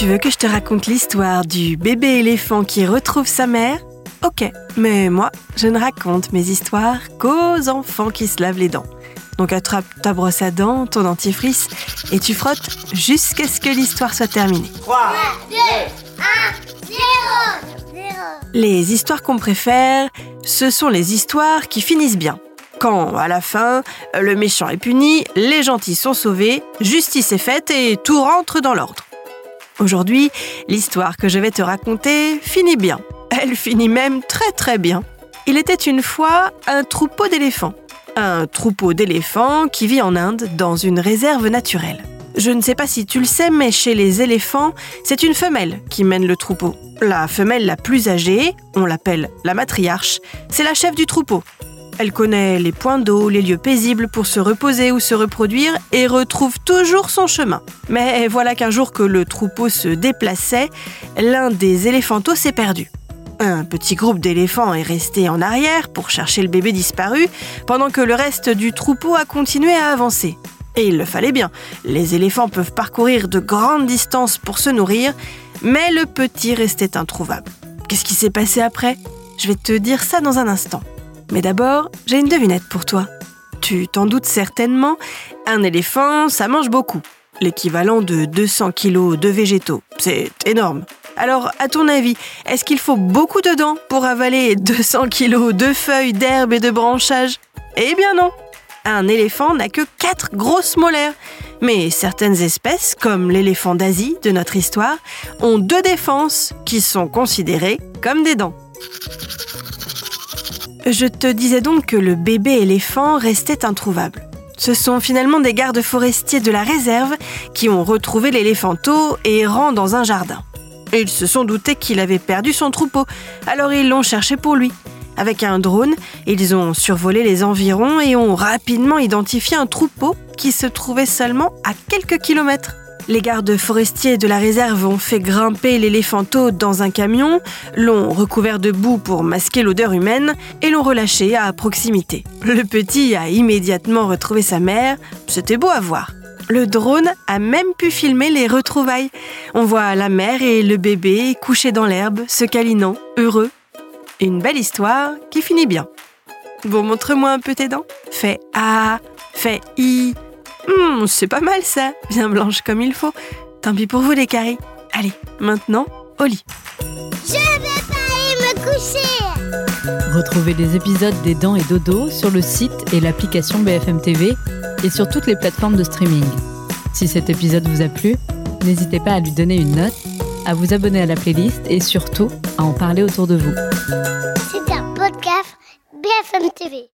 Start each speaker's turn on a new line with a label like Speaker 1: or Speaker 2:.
Speaker 1: Tu veux que je te raconte l'histoire du bébé éléphant qui retrouve sa mère? Ok, mais moi, je ne raconte mes histoires qu'aux enfants qui se lavent les dents. Donc attrape ta brosse à dents, ton dentifrice, et tu frottes jusqu'à ce que l'histoire soit terminée.
Speaker 2: 3, 2, 1, 0, 0.
Speaker 1: Les histoires qu'on préfère, ce sont les histoires qui finissent bien. Quand, à la fin, le méchant est puni, les gentils sont sauvés, justice est faite et tout rentre dans l'ordre. Aujourd'hui, l'histoire que je vais te raconter finit bien. Elle finit même très très bien. Il était une fois un troupeau d'éléphants. Un troupeau d'éléphants qui vit en Inde dans une réserve naturelle. Je ne sais pas si tu le sais, mais chez les éléphants, c'est une femelle qui mène le troupeau. La femelle la plus âgée, on l'appelle la matriarche, c'est la chef du troupeau. Elle connaît les points d'eau, les lieux paisibles pour se reposer ou se reproduire et retrouve toujours son chemin. Mais voilà qu'un jour que le troupeau se déplaçait, l'un des éléphantos s'est perdu. Un petit groupe d'éléphants est resté en arrière pour chercher le bébé disparu, pendant que le reste du troupeau a continué à avancer. Et il le fallait bien, les éléphants peuvent parcourir de grandes distances pour se nourrir, mais le petit restait introuvable. Qu'est-ce qui s'est passé après? Je vais te dire ça dans un instant. Mais d'abord, j'ai une devinette pour toi. Tu t'en doutes certainement, un éléphant, ça mange beaucoup. L'équivalent de 200 kilos de végétaux. C'est énorme. Alors, à ton avis, est-ce qu'il faut beaucoup de dents pour avaler 200 kilos de feuilles, d'herbes et de branchages? Eh bien non Un éléphant n'a que 4 grosses molaires. Mais certaines espèces, comme l'éléphant d'Asie de notre histoire, ont deux défenses qui sont considérées comme des dents. Je te disais donc que le bébé éléphant restait introuvable. Ce sont finalement des gardes forestiers de la réserve qui ont retrouvé l'éléphanto errant dans un jardin. Ils se sont doutés qu'il avait perdu son troupeau, alors ils l'ont cherché pour lui. Avec un drone, ils ont survolé les environs et ont rapidement identifié un troupeau qui se trouvait seulement à quelques kilomètres. Les gardes forestiers de la réserve ont fait grimper l'éléphanto dans un camion, l'ont recouvert de boue pour masquer l'odeur humaine et l'ont relâché à proximité. Le petit a immédiatement retrouvé sa mère, c'était beau à voir. Le drone a même pu filmer les retrouvailles. On voit la mère et le bébé couchés dans l'herbe, se câlinant, heureux. Une belle histoire qui finit bien. Bon, montre-moi un peu tes dents? Fais A, fais I, Hum, c'est pas mal ça, bien blanche comme il faut. Tant pis pour vous les caries. Allez, maintenant, au lit.
Speaker 2: Je vais pas aller me coucher.
Speaker 3: Retrouvez les épisodes des Dents et Dodo sur le site et l'application BFM TV et sur toutes les plateformes de streaming. Si cet épisode vous a plu, n'hésitez pas à lui donner une note, à vous abonner à la playlist et surtout à en parler autour de vous.
Speaker 2: C'est un podcast BFM TV.